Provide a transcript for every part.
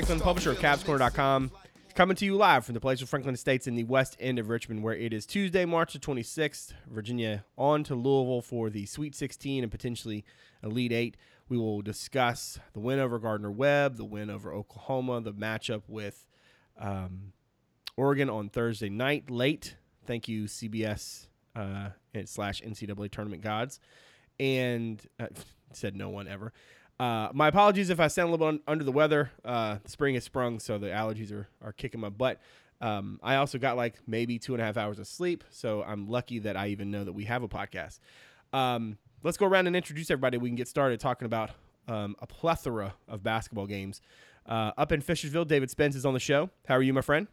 Franklin, publisher of CavsCorner.com, coming to you live from the place of Franklin Estates in the west end of Richmond, where it is Tuesday, March the 26th. Virginia on to Louisville for the Sweet 16 and potentially Elite Eight. We will discuss the win over Gardner Webb, the win over Oklahoma, the matchup with um, Oregon on Thursday night late. Thank you, CBS uh, slash NCAA tournament gods. And uh, said no one ever. Uh, my apologies if I sound a little bit un- under the weather. Uh, spring has sprung, so the allergies are, are kicking my butt. Um, I also got like maybe two and a half hours of sleep, so I'm lucky that I even know that we have a podcast. Um, let's go around and introduce everybody. We can get started talking about um, a plethora of basketball games. Uh, up in Fishersville, David Spence is on the show. How are you, my friend?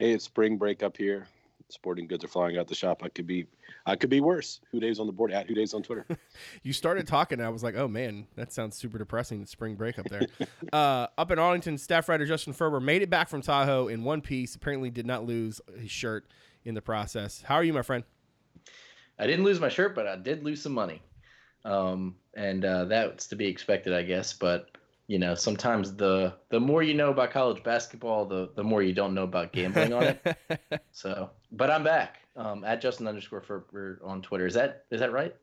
Hey, it's spring break up here sporting goods are flying out the shop. I could be, I could be worse. Who days on the board at HooDaves on Twitter. you started talking, and I was like, oh man, that sounds super depressing. The spring break up there. uh, up in Arlington, staff writer Justin Ferber made it back from Tahoe in one piece. Apparently, did not lose his shirt in the process. How are you, my friend? I didn't lose my shirt, but I did lose some money, um, and uh, that's to be expected, I guess. But you know, sometimes the the more you know about college basketball, the the more you don't know about gambling on it. so, but I'm back um, at Justin underscore for on Twitter. Is that is that right?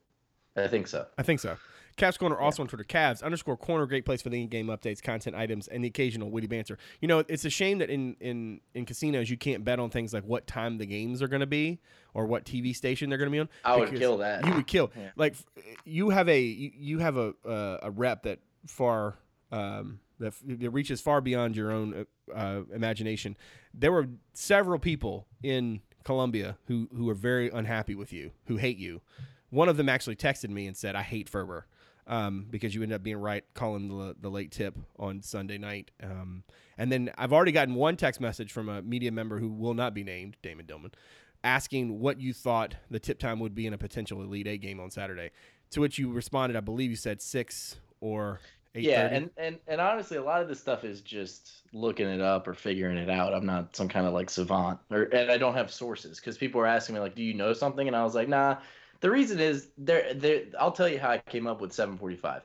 I think so. I think so. Cavs Corner also yeah. on Twitter. Cavs underscore corner, great place for the in-game updates, content items, and the occasional witty banter. You know, it's a shame that in in in casinos you can't bet on things like what time the games are going to be or what TV station they're going to be on. I would kill that. You would kill. Yeah. Like you have a you have a uh, a rep that far um, that, that reaches far beyond your own uh, imagination. There were several people in Columbia who who are very unhappy with you, who hate you. One of them actually texted me and said, "I hate Ferber." Um, because you ended up being right calling the, the late tip on Sunday night. Um, and then I've already gotten one text message from a media member who will not be named, Damon Dillman, asking what you thought the tip time would be in a potential Elite Eight game on Saturday. To which you responded, I believe you said six or yeah, and, and and honestly, a lot of this stuff is just looking it up or figuring it out. I'm not some kind of like savant, or and I don't have sources because people were asking me like, "Do you know something?" And I was like, "Nah." The reason is there. There, I'll tell you how I came up with 7:45.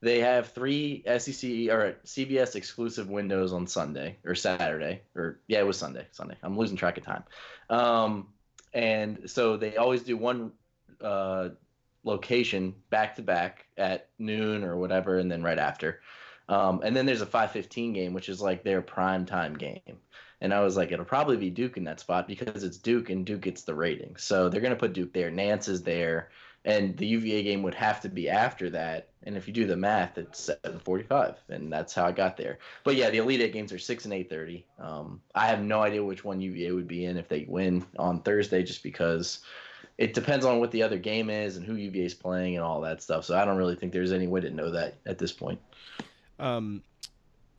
They have three SEC or CBS exclusive windows on Sunday or Saturday or yeah, it was Sunday. Sunday. I'm losing track of time. Um, and so they always do one uh, location back to back at noon or whatever, and then right after. Um, and then there's a 5:15 game, which is like their prime time game. And I was like, it'll probably be Duke in that spot because it's Duke and Duke gets the rating. So they're gonna put Duke there. Nance is there, and the UVA game would have to be after that. And if you do the math, it's 7:45, and that's how I got there. But yeah, the Elite Eight games are six and 8:30. Um, I have no idea which one UVA would be in if they win on Thursday, just because it depends on what the other game is and who UVA is playing and all that stuff. So I don't really think there's any way to know that at this point. Um,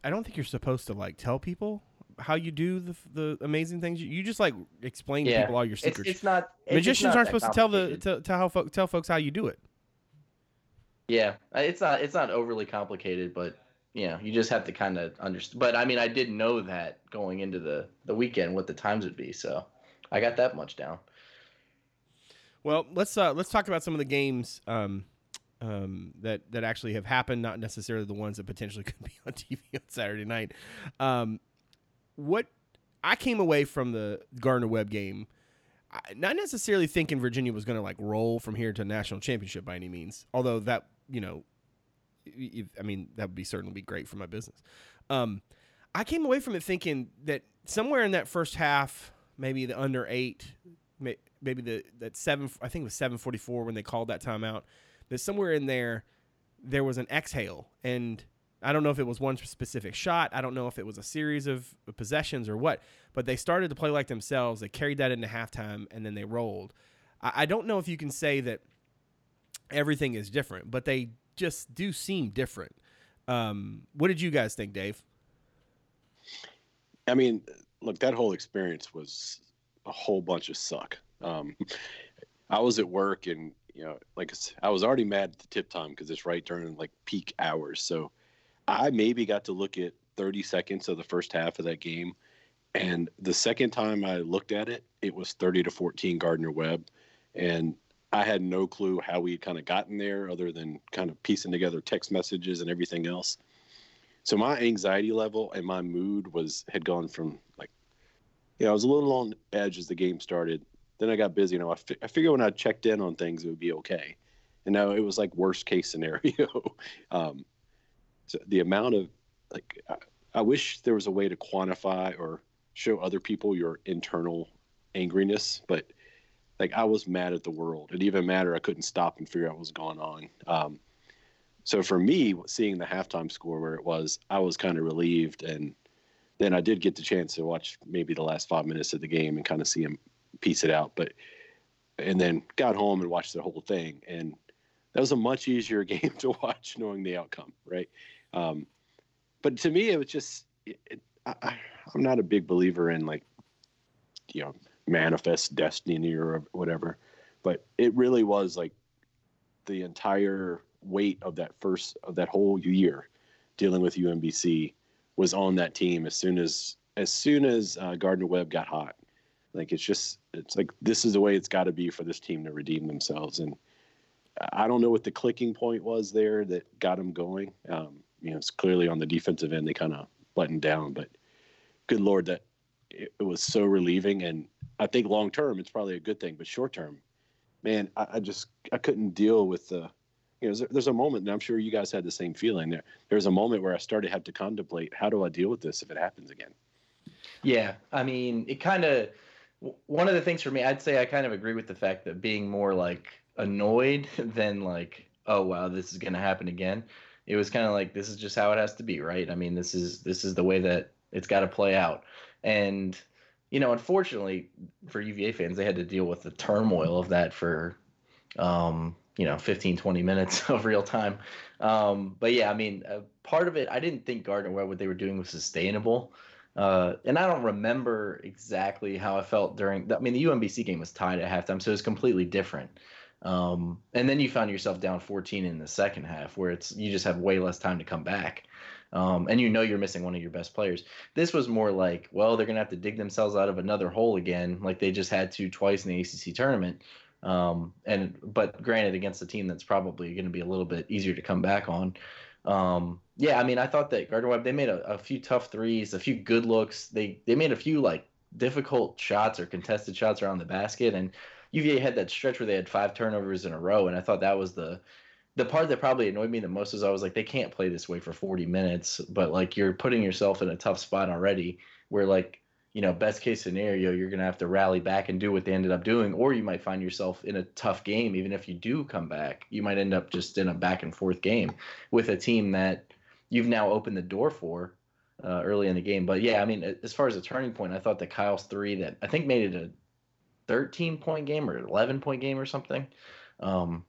I don't think you're supposed to like tell people how you do the the amazing things. You, just like explain yeah. to people all your secrets. It's, it's not it's magicians not aren't supposed to tell the to, to how fo- tell folks how you do it. Yeah, it's not it's not overly complicated, but you know you just have to kind of understand. But I mean, I did know that going into the the weekend what the times would be, so I got that much down. Well, let's uh, let's talk about some of the games um, um, that that actually have happened, not necessarily the ones that potentially could be on TV on Saturday night. Um, what I came away from the Gardner Webb game, not necessarily thinking Virginia was going to like roll from here to national championship by any means. Although that you know, I mean that would be certainly be great for my business. Um, I came away from it thinking that somewhere in that first half, maybe the under eight, maybe the that seven I think it was seven forty four when they called that timeout. That somewhere in there there was an exhale and I don't know if it was one specific shot. I don't know if it was a series of possessions or what, but they started to play like themselves. They carried that into halftime and then they rolled. I, I don't know if you can say that everything is different, but they just do seem different. Um, what did you guys think, Dave? I mean, look, that whole experience was a whole bunch of suck. Um, I was at work and you know, like I was already mad at the tip time because it's right during like peak hours. So I maybe got to look at 30 seconds of the first half of that game. And the second time I looked at it, it was 30 to 14 Gardner Webb. And I had no clue how we kind of gotten there, other than kind of piecing together text messages and everything else. So my anxiety level and my mood was had gone from like, yeah, you know, I was a little on edge as the game started. Then I got busy. You know, I, fi- I figured when I checked in on things, it would be okay. And now it was like worst case scenario. um, so the amount of like, I, I wish there was a way to quantify or show other people your internal angriness, but like I was mad at the world. It even mattered I couldn't stop and figure out what was going on. Um, so for me, seeing the halftime score where it was, I was kind of relieved, and then I did get the chance to watch maybe the last five minutes of the game and kind of see him piece it out. But and then got home and watched the whole thing, and that was a much easier game to watch knowing the outcome, right? Um, but to me, it was just it, I, I'm not a big believer in like you know manifest destiny or whatever. But it really was like the entire weight of that first of that whole year dealing with UMBC was on that team as soon as as soon as uh, Gardner Webb got hot. Like it's just it's like this is the way it's got to be for this team to redeem themselves. And I don't know what the clicking point was there that got them going. Um, you know, it's clearly on the defensive end they kind of buttoned down, but good lord, that it, it was so relieving and I think long term it's probably a good thing, but short term, man, I, I, just I couldn't deal with the. You know, there's, a moment, and I'm sure you guys had the same feeling. There, there's a moment where I started have to contemplate how do I deal with this if it happens again. Yeah, I mean, it kind of one of the things for me, I'd say I kind of agree with the fact that being more like annoyed than like, oh wow, this is gonna happen again. It was kind of like this is just how it has to be, right? I mean, this is this is the way that it's got to play out, and you know, unfortunately for UVA fans, they had to deal with the turmoil of that for, um, you know, 15, 20 minutes of real time. Um, but yeah, I mean, uh, part of it, I didn't think Gardner Webb, what they were doing was sustainable. Uh, and I don't remember exactly how I felt during. The, I mean, the UMBC game was tied at halftime, so it was completely different. Um, and then you found yourself down 14 in the second half, where it's you just have way less time to come back um, and you know you're missing one of your best players. This was more like, well, they're gonna have to dig themselves out of another hole again, like they just had to twice in the ACC tournament. Um, and but granted, against a team that's probably going to be a little bit easier to come back on. Um, yeah, I mean, I thought that Gardner Webb they made a, a few tough threes, a few good looks. They they made a few like difficult shots or contested shots around the basket, and UVA had that stretch where they had five turnovers in a row, and I thought that was the the part that probably annoyed me the most is I was like, they can't play this way for 40 minutes, but like you're putting yourself in a tough spot already where like, you know, best case scenario, you're going to have to rally back and do what they ended up doing, or you might find yourself in a tough game. Even if you do come back, you might end up just in a back and forth game with a team that you've now opened the door for uh, early in the game. But yeah, I mean, as far as a turning point, I thought that Kyle's three that I think made it a 13 point game or 11 point game or something. Um,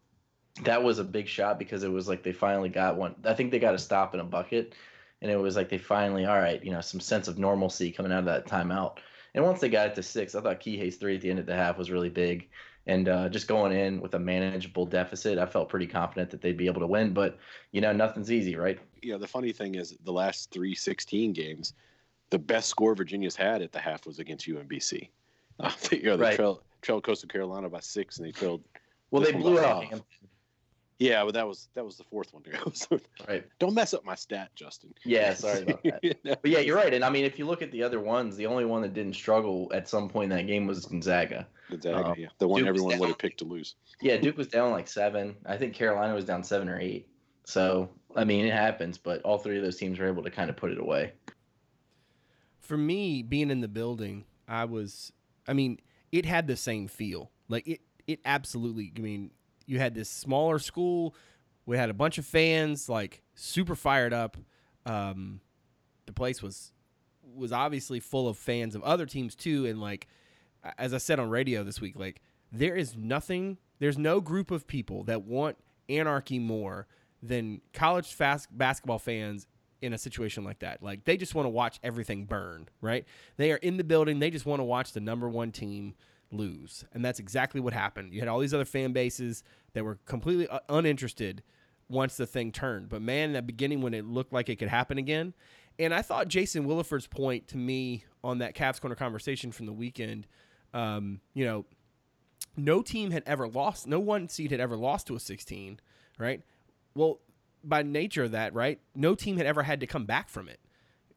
that was a big shot because it was like they finally got one. I think they got a stop in a bucket, and it was like they finally, all right, you know, some sense of normalcy coming out of that timeout. And once they got it to six, I thought Kihei's three at the end of the half was really big. And uh, just going in with a manageable deficit, I felt pretty confident that they'd be able to win. But, you know, nothing's easy, right? Yeah, the funny thing is the last three 16 games, the best score Virginia's had at the half was against UMBC. Uh, you know, they right. trailed, trailed Coastal Carolina by six, and they trailed. Well, they blew out yeah, but that was that was the fourth one to go. So right. Don't mess up my stat, Justin. Yeah, sorry about that. but yeah, you're right. And I mean, if you look at the other ones, the only one that didn't struggle at some point in that game was Gonzaga. Gonzaga, um, yeah, the one Duke everyone would have picked to lose. Yeah, Duke was down like seven. I think Carolina was down seven or eight. So I mean, it happens. But all three of those teams were able to kind of put it away. For me, being in the building, I was. I mean, it had the same feel. Like it. It absolutely. I mean, you had this smaller school. We had a bunch of fans, like super fired up. Um, the place was was obviously full of fans of other teams too, and like as I said on radio this week, like there is nothing, there's no group of people that want anarchy more than college fast basketball fans in a situation like that. Like they just want to watch everything burn, right? They are in the building, they just want to watch the number one team lose. And that's exactly what happened. You had all these other fan bases that were completely uh, uninterested once the thing turned. But man, in the beginning when it looked like it could happen again, and I thought Jason Williford's point to me on that Cavs Corner conversation from the weekend, um, you know, no team had ever lost, no one seed had ever lost to a 16, right? Well, by nature of that, right? No team had ever had to come back from it,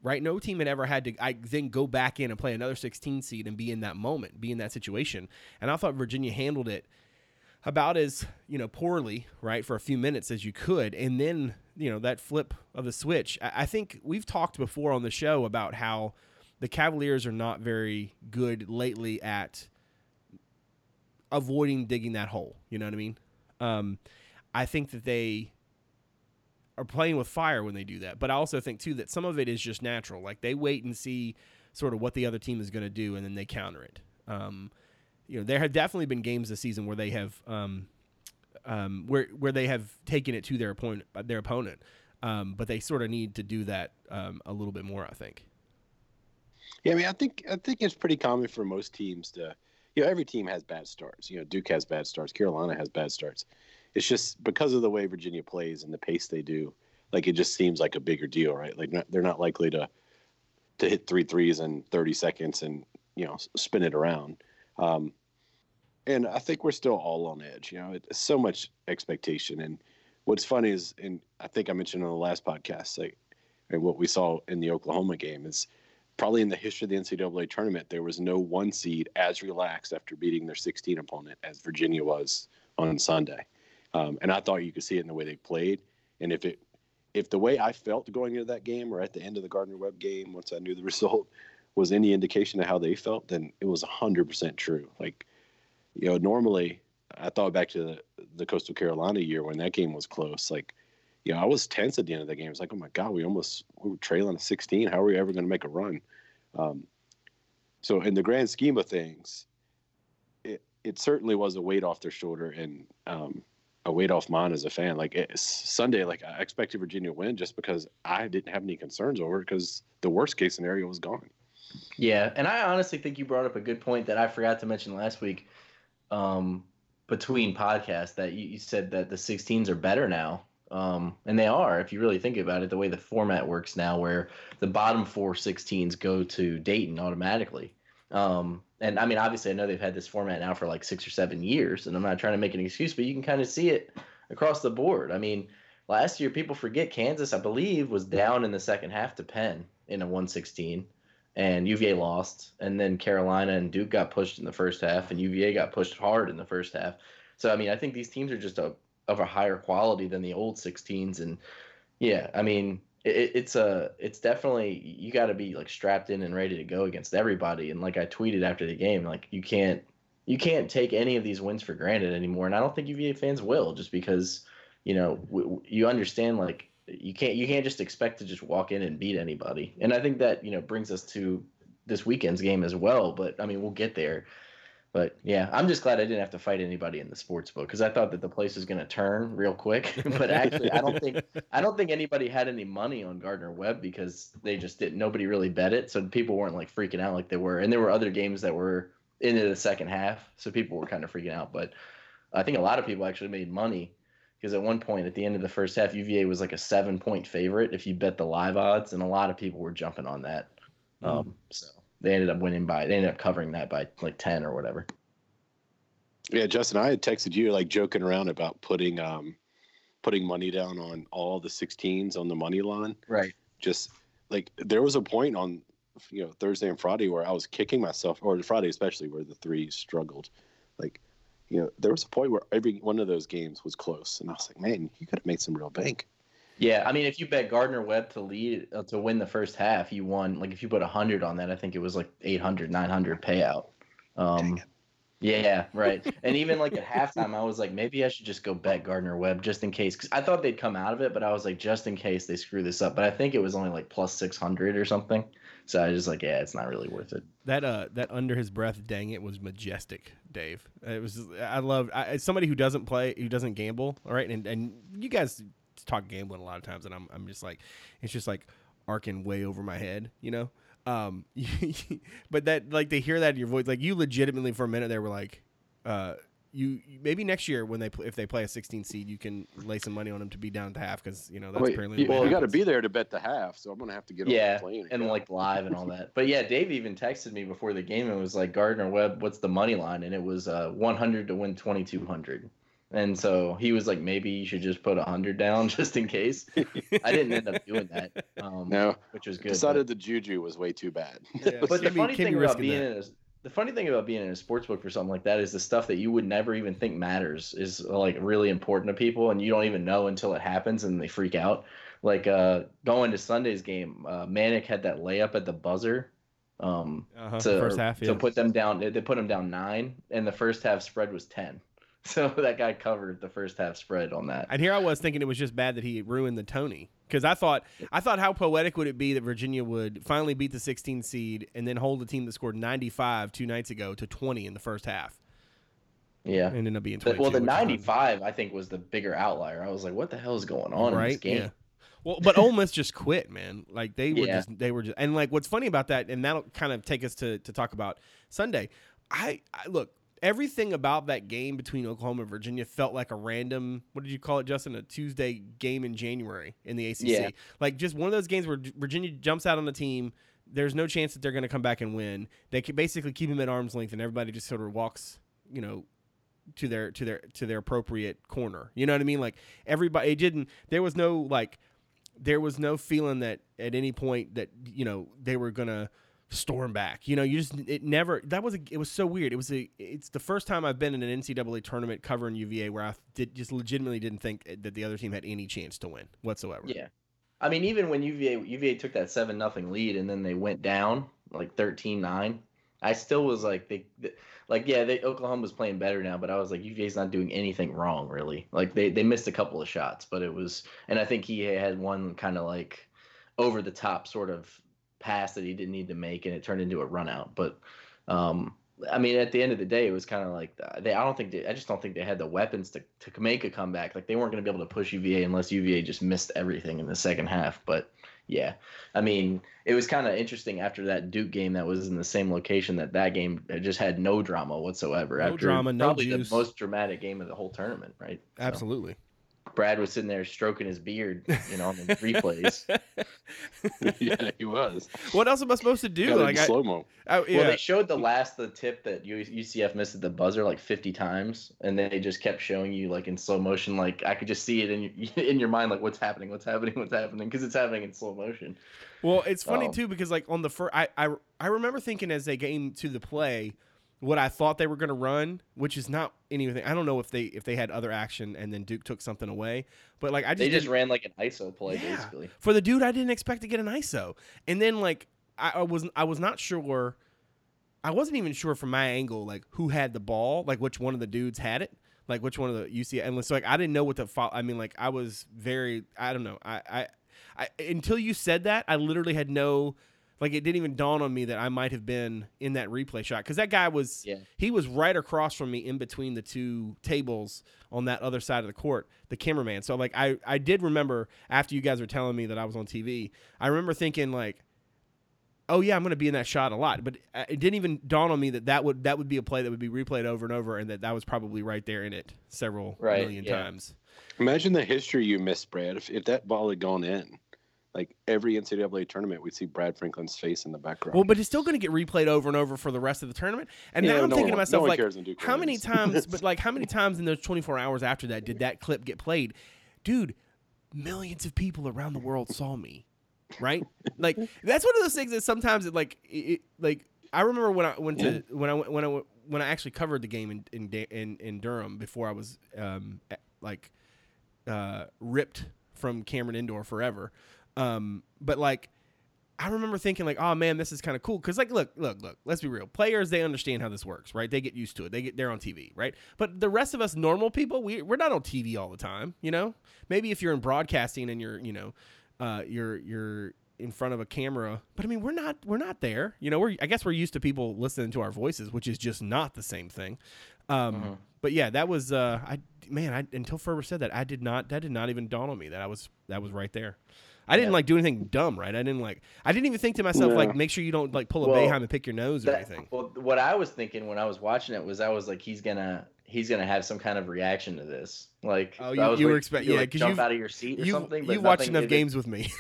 right? No team had ever had to I then go back in and play another 16 seed and be in that moment, be in that situation. And I thought Virginia handled it about as you know poorly, right, for a few minutes as you could, and then you know that flip of the switch. I, I think we've talked before on the show about how the Cavaliers are not very good lately at avoiding digging that hole. You know what I mean? Um, I think that they are playing with fire when they do that, but I also think too that some of it is just natural. Like they wait and see sort of what the other team is going to do, and then they counter it. Um, you know, there have definitely been games this season where they have um, um, where where they have taken it to their opponent, their opponent. Um, but they sort of need to do that um, a little bit more, I think. Yeah, I mean, I think I think it's pretty common for most teams to, you know, every team has bad starts. You know, Duke has bad starts, Carolina has bad starts. It's just because of the way Virginia plays and the pace they do, like it just seems like a bigger deal, right? Like not, they're not likely to to hit three threes in 30 seconds and you know spin it around. Um, and I think we're still all on edge. You know, it's so much expectation. And what's funny is, and I think I mentioned on the last podcast, like and what we saw in the Oklahoma game is probably in the history of the NCAA tournament, there was no one seed as relaxed after beating their 16 opponent as Virginia was on Sunday. Um, and I thought you could see it in the way they played. And if it, if the way I felt going into that game or at the end of the Gardner Webb game, once I knew the result, was any indication of how they felt, then it was 100% true. Like, you know, normally I thought back to the, the Coastal Carolina year when that game was close. Like, you know, I was tense at the end of the game. It's like, oh my God, we almost we were trailing a 16. How are we ever going to make a run? Um, so, in the grand scheme of things, it it certainly was a weight off their shoulder and um, a weight off mine as a fan. Like Sunday, like I expected Virginia to win just because I didn't have any concerns over it because the worst case scenario was gone. Yeah, and I honestly think you brought up a good point that I forgot to mention last week. Um, between podcasts, that you, you said that the 16s are better now um, and they are, if you really think about it, the way the format works now, where the bottom four 16s go to Dayton automatically. Um, and I mean, obviously, I know they've had this format now for like six or seven years, and I'm not trying to make an excuse, but you can kind of see it across the board. I mean, last year, people forget Kansas, I believe, was down in the second half to Penn in a 116, and UVA lost. And then Carolina and Duke got pushed in the first half, and UVA got pushed hard in the first half. So, I mean, I think these teams are just a of a higher quality than the old 16s and yeah i mean it, it's a it's definitely you got to be like strapped in and ready to go against everybody. And like i tweeted after the game like you can't you can't take any of these wins for granted anymore. And i don't think uva fans will just because you know w- you understand like you can't you can't just expect to just walk in and beat anybody. And i think that you know brings us to this weekend's game as well. But i mean we'll get there but yeah, I'm just glad I didn't have to fight anybody in the sports book because I thought that the place was going to turn real quick. but actually, I don't think I don't think anybody had any money on Gardner Webb because they just didn't. Nobody really bet it, so people weren't like freaking out like they were. And there were other games that were into the second half, so people were kind of freaking out. But I think a lot of people actually made money because at one point at the end of the first half, UVA was like a seven point favorite if you bet the live odds, and a lot of people were jumping on that. Mm. Um, so they ended up winning by they ended up covering that by like 10 or whatever. Yeah justin i had texted you like joking around about putting um putting money down on all the 16s on the money line. Right. Just like there was a point on you know thursday and friday where i was kicking myself or friday especially where the three struggled. Like you know there was a point where every one of those games was close and i was like man you could have made some real bank yeah, I mean, if you bet Gardner Webb to lead uh, to win the first half, you won. Like if you put hundred on that, I think it was like 800, 900 payout. Um, yeah, right. and even like at halftime, I was like, maybe I should just go bet Gardner Webb just in case, because I thought they'd come out of it, but I was like, just in case they screw this up. But I think it was only like plus six hundred or something. So I was just like, yeah, it's not really worth it. That uh, that under his breath, dang it, was majestic, Dave. It was. I love. As somebody who doesn't play, who doesn't gamble, all right, and and you guys talk gambling a lot of times, and I'm I'm just like, it's just like arcing way over my head, you know. Um, but that like they hear that in your voice, like you legitimately for a minute there were like, uh, you maybe next year when they play, if they play a 16 seed, you can lay some money on them to be down at the half because you know that's Wait, apparently you, what you got to be there to bet the half, so I'm gonna have to get on yeah, plane and go. like live and all that. But yeah, Dave even texted me before the game and was like, Gardner Webb, what's the money line? And it was uh, 100 to win 2200. And so he was like, maybe you should just put a 100 down just in case. I didn't end up doing that, um, no, which was good. decided the juju was way too bad. Yeah. But, but the funny thing about being that. in a the funny thing about being in a sports book for something like that is the stuff that you would never even think matters is like really important to people and you don't even know until it happens and they freak out. Like uh going to Sunday's game, uh Manek had that layup at the buzzer. Um uh-huh. to, first half. to put them down they they put them down nine and the first half spread was ten. So that guy covered the first half spread on that. And here I was thinking it was just bad that he ruined the Tony because I thought I thought how poetic would it be that Virginia would finally beat the 16 seed and then hold a team that scored 95 two nights ago to 20 in the first half Yeah. and ended up being The- 22. well, the which is fine. 95 I think was the bigger outlier. I was like, what the hell is going on in this game? Yeah. Well, but Ole Miss just quit, man. Like they were Yeah. just they were just and like what's funny about that, and that'll kind of take us to to talk about Sunday. I, I look everything about that game between Oklahoma and Virginia felt like a random. What did you call it, Justin? A Tuesday game in January in the ACC. Yeah. Like just one of those games where Virginia jumps out on the team. There's no chance that they're going to come back and win. They can basically keep them at arm's length, and everybody just sort of walks, you know, to their to their to their appropriate corner. You know what I mean? Like everybody it didn't there was no like there was no feeling that at any point that you know they were going to storm back. You know, you just it never that was a, it was so weird. It was a it's the first time I've been in an NCAA tournament covering UVA where I did just legitimately didn't think that the other team had any chance to win whatsoever. Yeah. I mean, even when UVA UVA took that seven nothing lead and then they went down like 13-9, I still was like they, they like yeah, they Oklahoma was playing better now, but I was like UVA's not doing anything wrong really. Like they they missed a couple of shots, but it was and I think he had one kind of like over the top sort of pass that he didn't need to make and it turned into a run out, but um I mean, at the end of the day, it was kind of like uh, they. I don't think they. I just don't think they had the weapons to, to make a comeback. Like they weren't going to be able to push UVA unless UVA just missed everything in the second half. But yeah, I mean, it was kind of interesting after that Duke game that was in the same location that that game just had no drama whatsoever. No after drama, no probably juice. the most dramatic game of the whole tournament, right? So, Absolutely. Brad was sitting there stroking his beard, you know, on the replays. yeah, he was. what else am I supposed to do? Got like slow mo. Yeah. Well, they showed the last the tip that UCF missed at the buzzer like 50 times, and they just kept showing you like in slow motion. Like I could just see it in your, in your mind, like what's happening, what's happening, what's happening, because it's happening in slow motion. Well, it's funny Um, too because like on the first, I, I I remember thinking as they came to the play, what I thought they were going to run, which is not anything. I don't know if they if they had other action and then Duke took something away, but like I just They just ran like an ISO play Yeah. basically. for the dude I didn't expect to get an ISO, and then like I, I was I was not sure. I wasn't even sure from my angle like who had the ball, like which one of the dudes had it, like which one of the UC and so like I didn't know what to follow. I mean like I was very I don't know I I, I until you said that I literally had no like it didn't even dawn on me that I might have been in that replay shot because that guy was Yeah. he was right across from me in between the two tables on that other side of the court, the cameraman. So like I I did remember after you guys were telling me that I was on TV, I remember thinking like, oh yeah, I'm going to be in that shot a lot. But uh, it didn't even dawn on me that that would that would be a play that would be replayed over and over, and that that was probably right there in it several Right, million yeah. times. Imagine the history you missed, Brad. If, if that ball had gone in, like every NCAA tournament, we'd see Brad Franklin's face in the background. Well, but it's still going to get replayed over and over for the rest of the tournament. And Yeah, now I'm no thinking one- to myself no like, cares when Duke how many times? But like, how many times in those 24 hours after that did that clip get played? Dude, millions of people around the world saw me, right? like that's one of those things that sometimes it like it, like I remember when I went to when I went- when I when I actually covered the game in in in, in Durham before I was um like uh ripped from Cameron Indoor forever. Um, but like. I remember thinking like, oh man, this is kind of cool because like, look, look, look. Let's be real. Players, they understand how this works, right? They get used to it. They get they're on TV, right? But the rest of us normal people, we we're not on TV all the time, you know. Maybe if you're in broadcasting and you're, you know, uh, you're you're in front of a camera, but I mean, we're not we're not there. You know, we're I guess we're used to people listening to our voices, which is just not the same thing. Um, Mhm. But yeah, that was uh, I man, I until Ferber said that, I did not that did not even dawn on me that I was that was right there. I didn't Yeah. like do anything dumb, right? I didn't like. I didn't even think to myself No. like, make sure you don't like pull a Well, Boeheim and pick your nose or anything. well, what I was thinking when I was watching it was I was like, he's gonna he's gonna have some kind of reaction to this. Like, Oh, you- you were expecting, expect- for you yeah, like, jump out of your seat or You something. But you watched enough games with me.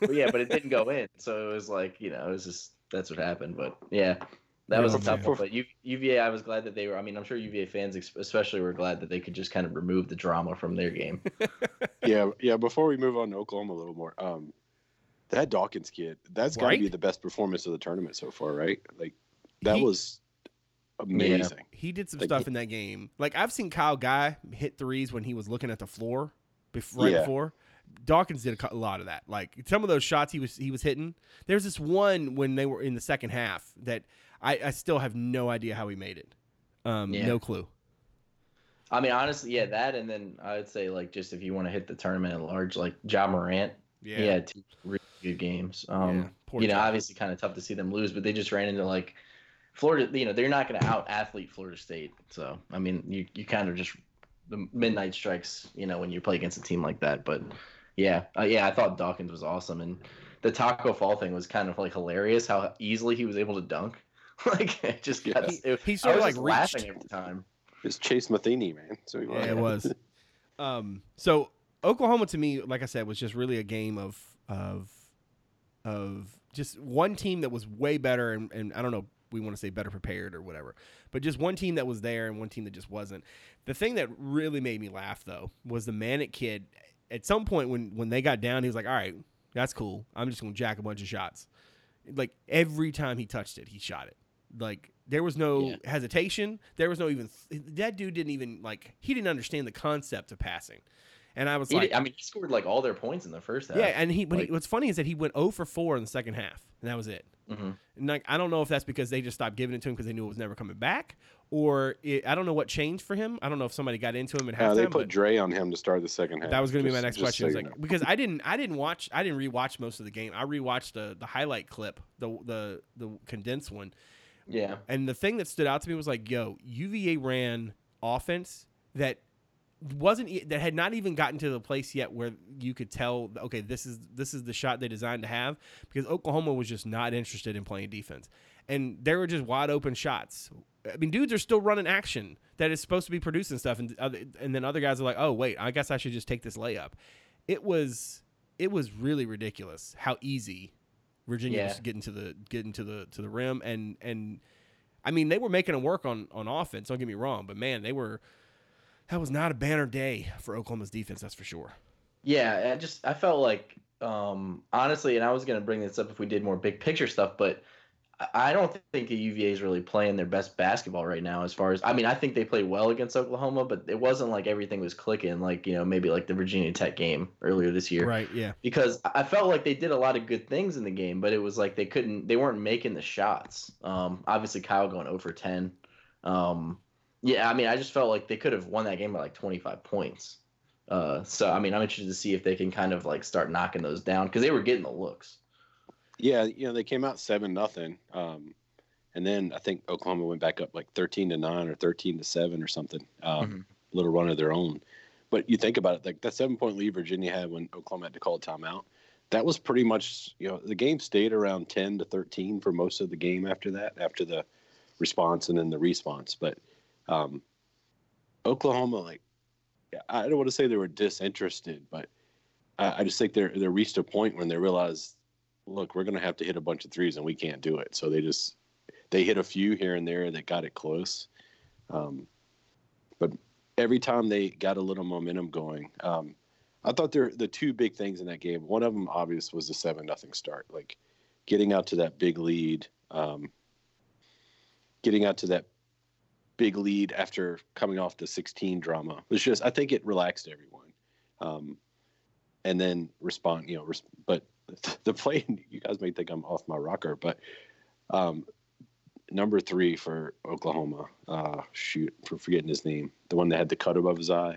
Well, yeah, but it didn't go in, so it was like you know, it was just that's what happened. But yeah, that was a tough one. But U- UVA, I was glad that they were. I mean, I'm sure UVA fans, especially, were glad that they could just kind of remove the drama from their game. yeah, yeah. Before we move on to Oklahoma a little more, um, that Dawkins kid, that's got to Right? be the best performance of the tournament so far, right? Like that He- was amazing. He did some Like, stuff in that game. Like I've seen Kyle Guy hit threes when he was looking at the floor, bef- right Yeah. before. Dawkins did a lot of that. Like some of those shots he was he was hitting. There's this one when they were in the second half that I, I still have no idea how he made it. Um, Yeah. no clue. I mean, honestly, yeah, that, and then I would say like just if you want to hit the tournament at large, like Ja Morant, Yeah. he had two really good games. Um, Yeah, poor you know, Ja. obviously kind of tough to see them lose, but they just ran into like Florida. You know, they're not going to out athlete Florida State. So I mean, you you kind of just the midnight strikes. You know, when you play against a team like that. But yeah, uh, yeah, I thought Dawkins was awesome, and the Taco Fall thing was kind of like hilarious. How easily he was able to dunk. like it just got. He- it, he I sort of like just reached. laughing every time. It's Chase Matheny, man. So he was. Yeah, it was. um, so Oklahoma to me, like I said, was just really a game of of of just one team that was way better, and, and I don't know, we want to say better prepared or whatever, but just one team that was there and one team that just wasn't. The thing that really made me laugh though was the Manek kid. At some point when when they got down, he was like, "All right, that's cool. I'm just gonna jack a bunch of shots." Like every time he touched it, he shot it. Like there was no Yeah. hesitation. There was no even that dude didn't even like he didn't understand the concept of passing. And I was He like, did- I mean, he scored like all their points in the first half. yeah. And he, but he what's funny is that he went 0 for 4 in the second half, and that was it. Mhm. And like I don't know if that's because they just stopped giving it to him because they knew it was never coming back, or it, I don't know what changed for him. I don't know if somebody got into him and Yeah, halftime. they put Dre on him to start the second half. that was going to be my next question. so It's you like know. because I didn't I didn't watch I didn't rewatch most of the game. I rewatched the the highlight clip, the the the condensed one. Yeah. And the thing that stood out to me was like, yo, UVA ran offense that wasn't that had not even gotten to the place yet where you could tell okay this is this is the shot they designed to have because Oklahoma was just not interested in playing defense. And there were just wide open shots. I mean dudes are still running action that is supposed to be producing stuff and and then other guys are like oh wait I guess I should just take this layup. It was it was really ridiculous how easy Virginia Yeah. was getting to the getting to the to the rim and and I mean they were making them work on on offense don't get me wrong but man they were that was not a banner day for Oklahoma's defense, that's for sure. Yeah, I just I felt like um honestly, and I was gonna bring this up if we did more big picture stuff, but I- don't think the UVA is really playing their best basketball right now. As far as I mean, I think they played well against Oklahoma, but it wasn't like everything was clicking, like you know maybe like the Virginia Tech game earlier this year. Right, yeah. because I felt like they did a lot of good things in the game, but it was like they couldn't, they weren't making the shots. Um, obviously Kyle going over ten. Um, yeah, I mean, I just felt like they could have won that game by like twenty five points. Uh, so I mean, I'm interested to see if they can kind of like start knocking those down because they were getting the looks. Yeah, you know they came out seven nothing, um, and then I think Oklahoma went back up like thirteen to nine or thirteen to seven or something. Um, Mhm. Little run of their own. But you think about it, like that seven point lead Virginia had when Oklahoma had to call a timeout. That was pretty much you know the game stayed around ten to thirteen for most of the game after that, after the response and then the response. But um, Oklahoma, like I don't want to say they were disinterested, but I, I just think they're they reached a point when they realized look, we're going to have to hit a bunch of threes and we can't do it. So they just they hit a few here and there that got it close. Um, but every time they got a little momentum going, um, I thought there the two big things in that game. One of them, obvious, was the seven nothing start, like getting out to that big lead, um, getting out to that big lead after coming off the 16 drama. It was just I think it relaxed everyone. Um, and then respond, you know, res- but the play you guys may think I'm off my rocker, but um, number three for Oklahoma, uh, shoot, for forgetting his name, the one that had the cut above his eye,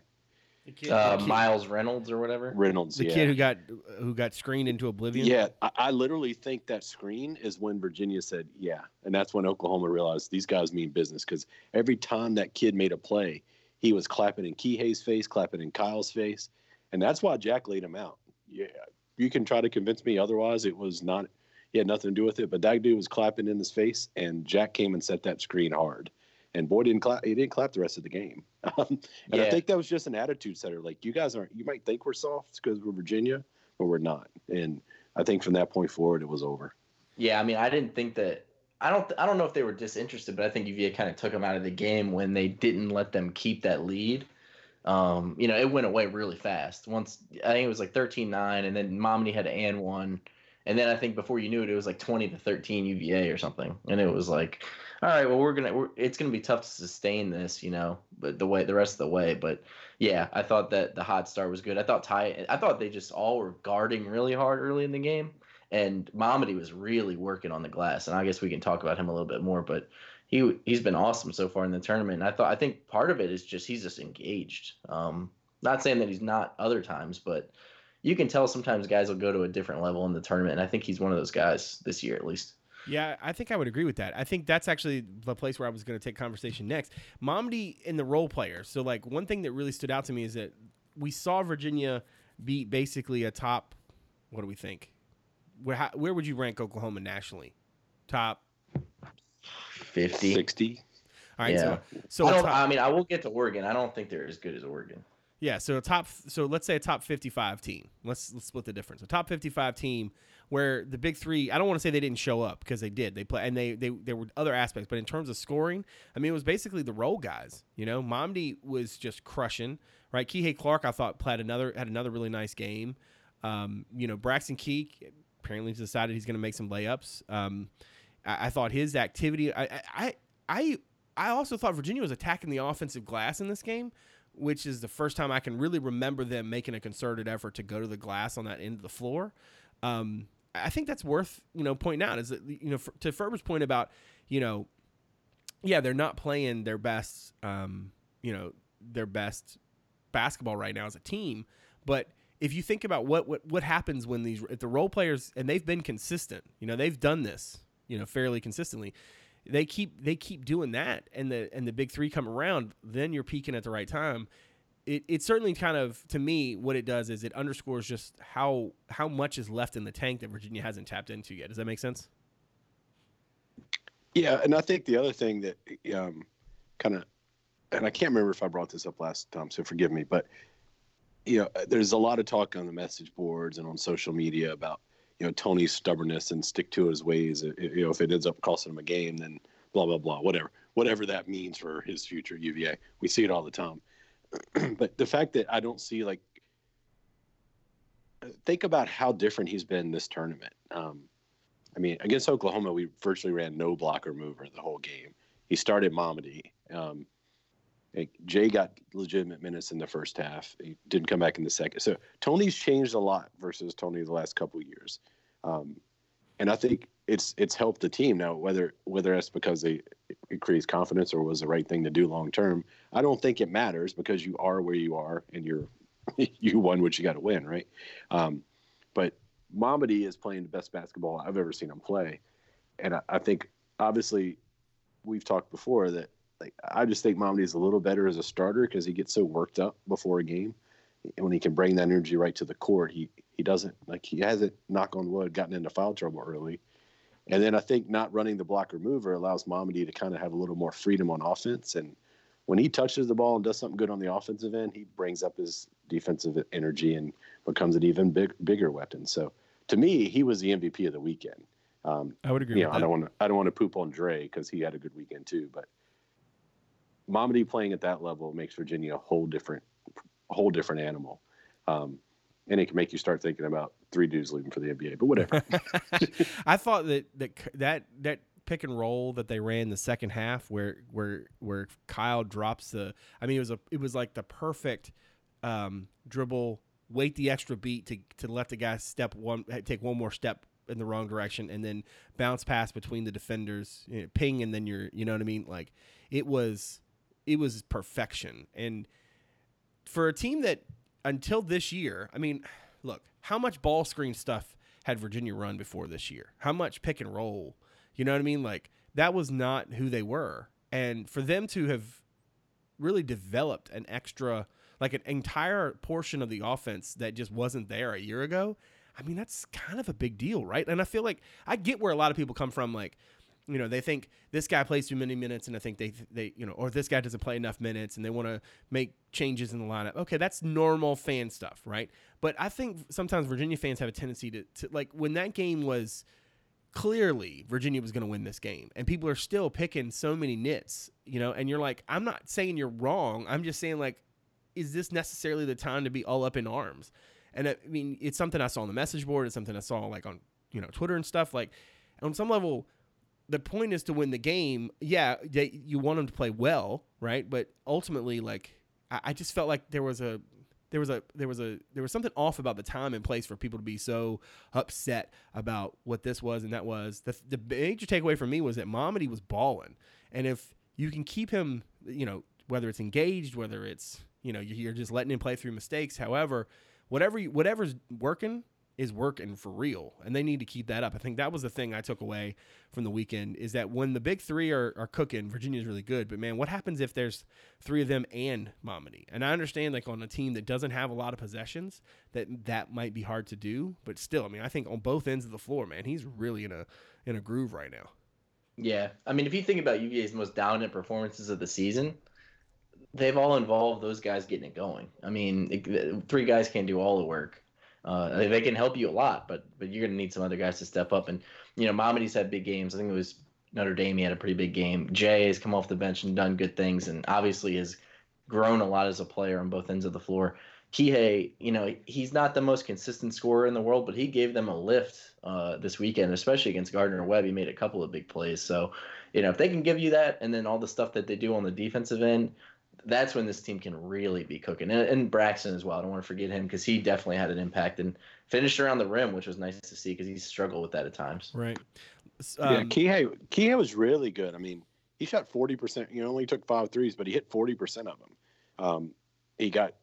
The kid, Uh, the Miles Reynolds or whatever. Reynolds. the yeah. kid who got who got screened into oblivion. Yeah, I, I literally think that screen is when Virginia said, "Yeah," and that's when Oklahoma realized these guys mean business because every time that kid made a play, he was clapping in Kihei's face, clapping in Kyle's face, and that's why Jack laid him out. Yeah, you can try to convince me otherwise. It was not. He had nothing to do with it, but that dude was clapping in his face, and Jack came and set that screen hard, and boy didn't clap. He didn't clap the rest of the game. Um, and Yeah. I think that was just an attitude setter. Like you guys aren't. You might think we're soft because we're Virginia, but we're not. And I think from that point forward, it was over. Yeah, I mean, I didn't think that. I don't. I don't know if they were disinterested, but I think UVA kind of took them out of the game when they didn't let them keep that lead. Um, you know, it went away really fast. Once I think it was like 13-9, and then Mamadi had and one, and then I think before you knew it, it was like twenty to thirteen UVA or something, and it was like, all right, well, we're gonna. It's gonna be tough to sustain this, you know, but the way the rest of the way, but yeah, I thought that the hot star was good. I thought Ty. I thought they just all were guarding really hard early in the game and Mamadi was really working on the glass, and I guess we can talk about him a little bit more. But he he's been awesome so far in the tournament. And I thought I think part of it is just he's just engaged. Um, not saying that he's not other times, but you can tell sometimes guys will go to a different level in the tournament, and I think he's one of those guys this year at least. Yeah, I think I would agree with that. I think that's actually the place where I was going to take conversation next. Mamadi in the role player. So, like, one thing that really stood out to me is that we saw Virginia beat basically a top. What do we think? Where how, where would you rank Oklahoma nationally? Top. Fifty. Sixty. All right. Yeah. So, so I a don't. top- I mean, I will get to Oregon. I don't think they're as good as Oregon. Yeah, so a top so let's say a top 55 team. Let's let's split the difference. A top 55 team where the big 3, I don't want to say they didn't show up because they did. They play and they they there were other aspects, but in terms of scoring, I mean it was basically the role guys, you know. Mamadi was just crushing, right? Kihei Clark I thought played another had another really nice game. Um, you know, Braxton Key apparently decided he's going to make some layups. Um, I, I thought his activity I I I I also thought Virginia was attacking the offensive glass in this game which is the first time I can really remember them making a concerted effort to go to the glass on that end of the floor. Um, I think that's worth you know pointing out is that you know to Ferber's point about you know yeah they're not playing their best um, you know their best basketball right now as a team, but if you think about what what what happens when these if the role players and they've been consistent, you know they've done this you know fairly consistently. They keep they keep doing that and the and the big three come around then you're peaking at the right time. It, it certainly kind of to me what it does is it underscores just how how much is left in the tank that virginia hasn't tapped into yet. Does that make sense? Yeah, and I think the other thing that um, kind of, and I can't remember if I brought this up last time, so forgive me, but you know, there's a lot of talk on the message boards and on social media about you know Tony's stubbornness and stick to his ways. You know, if it ends up costing him a game, then blah blah blah, whatever, whatever that means for his future UVA. We see it all the time. but the fact that I don't see like, think about how different he's been this tournament. Um, I mean, against Oklahoma, we virtually ran no blocker mover the whole game. He started Mamadi. Um, Jay got legitimate minutes in the first half. He didn't come back in the second. So Tony's changed a lot versus Tony the last couple years, um, and I think it's it's helped the team now. Whether whether that's because they it creates confidence or was the right thing to do long term, I don't think it matters because you are where you are and you're you won what you got to win, right? Um, but Mamadi is playing the best basketball I've ever seen him play, and I, I think obviously we've talked before that like I just think Mamadi is a little better as a starter because he gets so worked up before a game, and when he can bring that energy right to the court, he he doesn't like he hasn't knock on wood gotten into foul trouble early, and then I think not running the blocker mover allows Mamadi to kind of have a little more freedom on offense and. When he touches the ball and does something good on the offensive end, he brings up his defensive energy and becomes an even big, bigger weapon. So, to me, he was the MVP of the weekend. Um, i would agree you know, I don't want to I don't want to poop on Dre because he had a good weekend too. But Mamadi playing at that level makes Virginia a whole different, a whole different animal, um, and it can make you start thinking about three dudes leaving for the NBA. But whatever. I thought that that that that pick and roll that they ran the second half, where where where Kyle drops the, I mean, it was a it was like the perfect um, dribble, wait the extra beat to to let the guy step one, take one more step in the wrong direction, and then bounce pass between the defenders, you know, ping, and then you're, you know what I mean? Like it was, it was perfection, and for a team that until this year, I mean, look, how much ball screen stuff had Virginia run before this year? How much pick and roll? You know what I mean? Like that was not who they were. And for them to have really developed an extra like an entire portion of the offense that just wasn't there a year ago, I mean that's kind of a big deal, right? And I feel like I get where a lot of people come from like you know they think this guy plays too many minutes and i think they they you know or this guy doesn't play enough minutes and they want to make changes in the lineup. Okay that's normal fan stuff right? But i think sometimes virginia fans have a tendency to, to like when that game was clearly virginia was going to win this game and people are still picking so many nits you know and you're like i'm not saying you're wrong. I'm just saying like is this necessarily the time to be all up in arms? And i mean it's something i saw on the message board. It's something i saw like on you know twitter and stuff. Like on some level the point is to win the game. Yeah, they, you want them to play well, right? But ultimately, like I, I, just felt like there was a there was a there was a there was something off about the time and place for people to be so upset about what this was and that was. The the major takeaway for me was that Mamadi was balling, and if you can keep him, you know, whether it's engaged, whether it's you know you're just letting him play through mistakes, however, whatever whatever's working is working for real and they need to keep that up. I think that was the thing I took away from the weekend is that when the big three are, are cooking, Virginia's really good. But man, what happens if there's three of them and Mamadi? And I understand like on a team that doesn't have a lot of possessions that that might be hard to do, but still, I mean, I think on both ends of the floor, man, he's really in a in a groove right now. Yeah. I mean, if you think about UVA's most dominant performances of the season, they've all involved those guys getting it going. I mean, three guys can't do all the work. Uh, they can help you a lot, but but you're gonna need some other guys to step up. And you know, Mamadi's had big games. I think it was Notre Dame. He had a pretty big game. Jay has come off the bench and done good things, and obviously has grown a lot as a player on both ends of the floor. Kihei, you know, he's not the most consistent scorer in the world, but he gave them a lift uh, this weekend, especially against Gardner Webb. He made a couple of big plays. So, you know, if they can give you that, and then all the stuff that they do on the defensive end, that's when this team can really be cooking. And, and Braxton as well. I don't want to forget him because he definitely had an impact and finished around the rim, which was nice to see because he struggled with that at times. Right. Um, yeah, Kihei, Kihei was really good. I mean, he shot 40%. You know, only took five threes, but he hit 40% of them. Um, he got,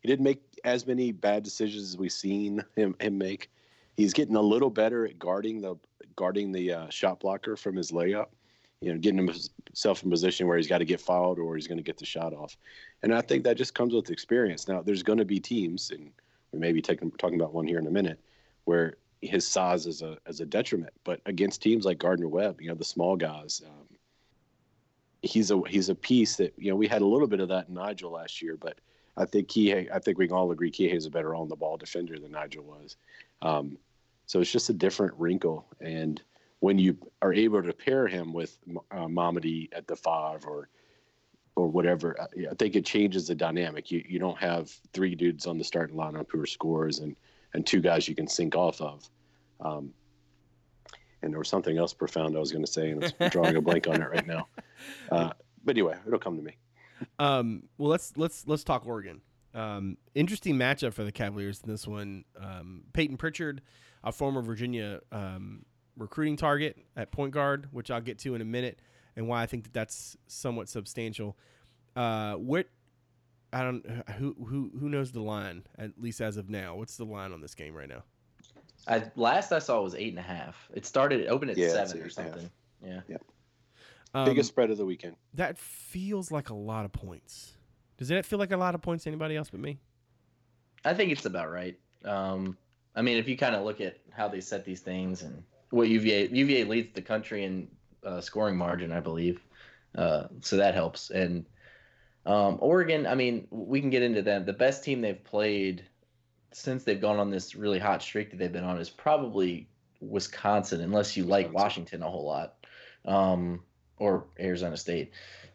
he didn't make as many bad decisions as we've seen him, him make. He's getting a little better at guarding the, guarding the uh, shot blocker from his layup you know, getting himself in position where he's got to get fouled or he's going to get the shot off. And I think that just comes with experience. Now, there's going to be teams, and we may be taking, talking about one here in a minute, where his size is a as a detriment. But against teams like Gardner Webb, you know, the small guys, um, he's a he's a piece that you know we had a little bit of that in Nigel last year, but I think Kihei, I think we can all agree Kihei is a better on the ball defender than Nigel was. Um, so it's just a different wrinkle and when you are able to pair him with uh, Mamadi at the five or or whatever, uh, I think it changes the dynamic. You you don't have three dudes on the starting lineup who are scorers and and two guys you can sink off of. Um, and there was something else profound I was going to say, and I'm drawing a blank on it right now. Uh, but anyway, it'll come to me. Um, well, let's let's let's talk Oregon. Um, interesting matchup for the Cavaliers in this one. Um, Payton Pritchard, a former Virginia um, recruiting target at point guard, which I'll get to in a minute, and why I think that that's somewhat substantial. Uh, what I don't who who who knows the line at least as of now. What's the line on this game right now? I last I saw was eight and a half. It started it opened at yeah, seven or something. Yeah. Yeah. Um, Biggest spread of the weekend. That feels like a lot of points. Does it feel like a lot of points to anybody else but me? I think it's about right. Um, I mean, if you kind of look at how they set these things and what UVA UVA leads the country in uh, scoring margin, I believe. Uh, so that helps. And um, Oregon, I mean, we can get into them. The best team they've played since they've gone on this really hot streak that they've been on is probably Wisconsin, unless you like Washington a whole lot, um, or Arizona State.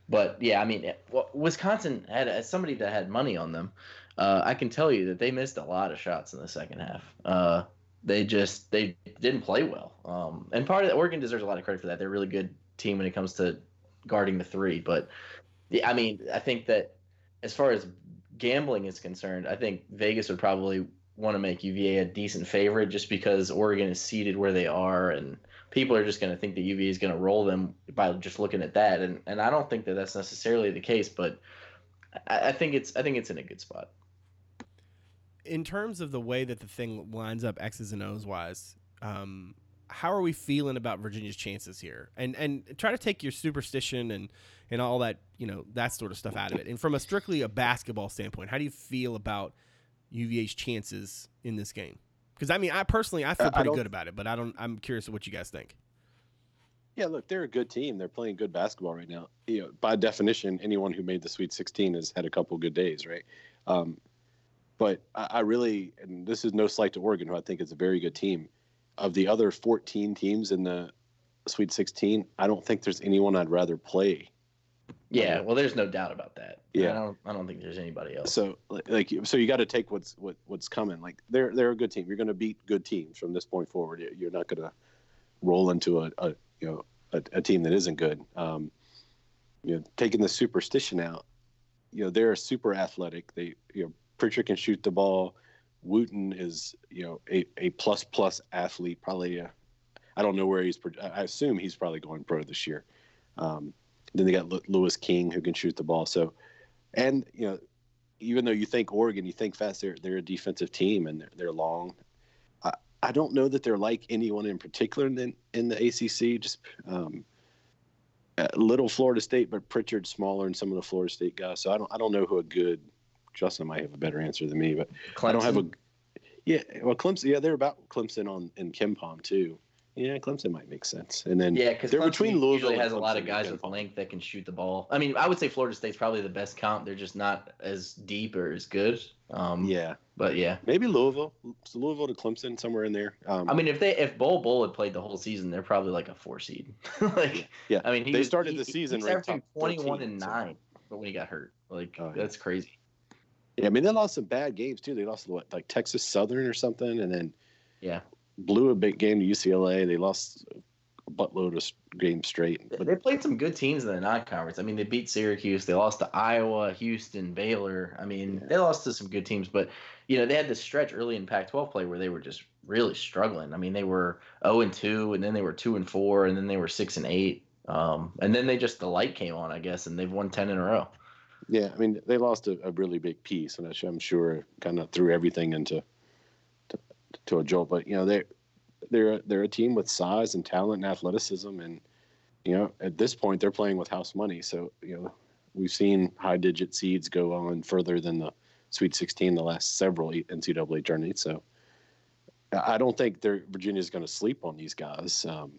But yeah, I mean, Wisconsin had as somebody that had money on them. Uh, I can tell you that they missed a lot of shots in the second half. They just they didn't play well. Um, and part of the, Oregon deserves a lot of credit for that. They're a really good team when it comes to guarding the three. But yeah, I mean, I think that as far as gambling is concerned, I think Vegas would probably want to make UVA a decent favorite just because Oregon is seated where they are, and people are just going to think that UVA is going to roll them by just looking at that. And and I don't think that that's necessarily the case, but I, I think it's I think it's in a good spot in terms of the way that the thing lines up X's and O's wise, um, how are we feeling about Virginia's chances here? And and try to take your superstition and and all that you know that sort of stuff out of it. And from a strictly a basketball standpoint, how do you feel about UVA's chances in this game? Because I mean, I personally I feel pretty I good about it, but I don't. I'm curious what you guys think. Yeah, look, they're a good team. They're playing good basketball right now. You know, by definition, anyone who made the Sweet 16 has had a couple good days, right? Um, but I, I really, and this is no slight to Oregon, who I think is a very good team. Of the other 14 teams in the Sweet 16, I don't think there's anyone I'd rather play. Yeah, well, there's no doubt about that. Yeah. I don't. I don't think there's anybody else. So, like, so you got to take what's what what's coming. Like, they're they're a good team. You're going to beat good teams from this point forward. You- You're not going to roll into a, a you know a, a team that isn't good. Um, you know, taking the superstition out, you know, they're super athletic. They you know Pritchard can shoot the ball. Wooten is you know a, a plus plus athlete. Probably I don't know where he's. I assume he's probably going pro this year. Um, then they got Louis King who can shoot the ball. So, and you know, even though you think Oregon, you think fast, they're they're a defensive team and they're, they're long. I, I don't know that they're like anyone in particular in, in the ACC. Just um, uh, little Florida State, but Pritchard's smaller than some of the Florida State guys. So I don't I don't know who a good. Justin might have a better answer than me, but I don't have a. Yeah, well, Clemson. Yeah, they're about Clemson on in KenPom too. Yeah, Clemson might make sense. And then Yeah, because they're between Louisville usually has a lot of guys with length that can shoot the ball. I mean, I would say Florida State's probably the best comp. They're just not as deep or as good. Um, yeah, But yeah, maybe Louisville, so Louisville to Clemson, somewhere in there. Um, I mean, if they if Bol Bol had played the whole season, they're probably like a four seed. like, Yeah, I mean, he they was- started he- the season ranked averaging top twenty one 13, and so- nine, but when he got hurt, like Oh, yeah. that's crazy. Yeah, I mean they lost some bad games too. They lost what, like Texas Southern or something, and then Yeah, blew a big game to UCLA. They lost a buttload of games straight. But they played some good teams in the non-conference. I mean, they beat Syracuse. They lost to Iowa, Houston, Baylor. I mean, Yeah. they lost to some good teams, but you know, they had this stretch early in Pac-12 play where they were just really struggling. I mean, they were 0 and 2, and then they were 2 and 4, and then they were 6 and 8. Um, and then they just the light came on, I guess, and they've won 10 in a row. Yeah, I mean they lost a, a really big piece, and I'm sure kind of threw everything into to, to a jolt. But you know they they're they're a team with size and talent and athleticism, and you know at this point they're playing with house money. So you know we've seen high digit seeds go on further than the Sweet 16 the last several NCAA tournaments. So I I don't think Virginia is going to sleep on these guys. Um,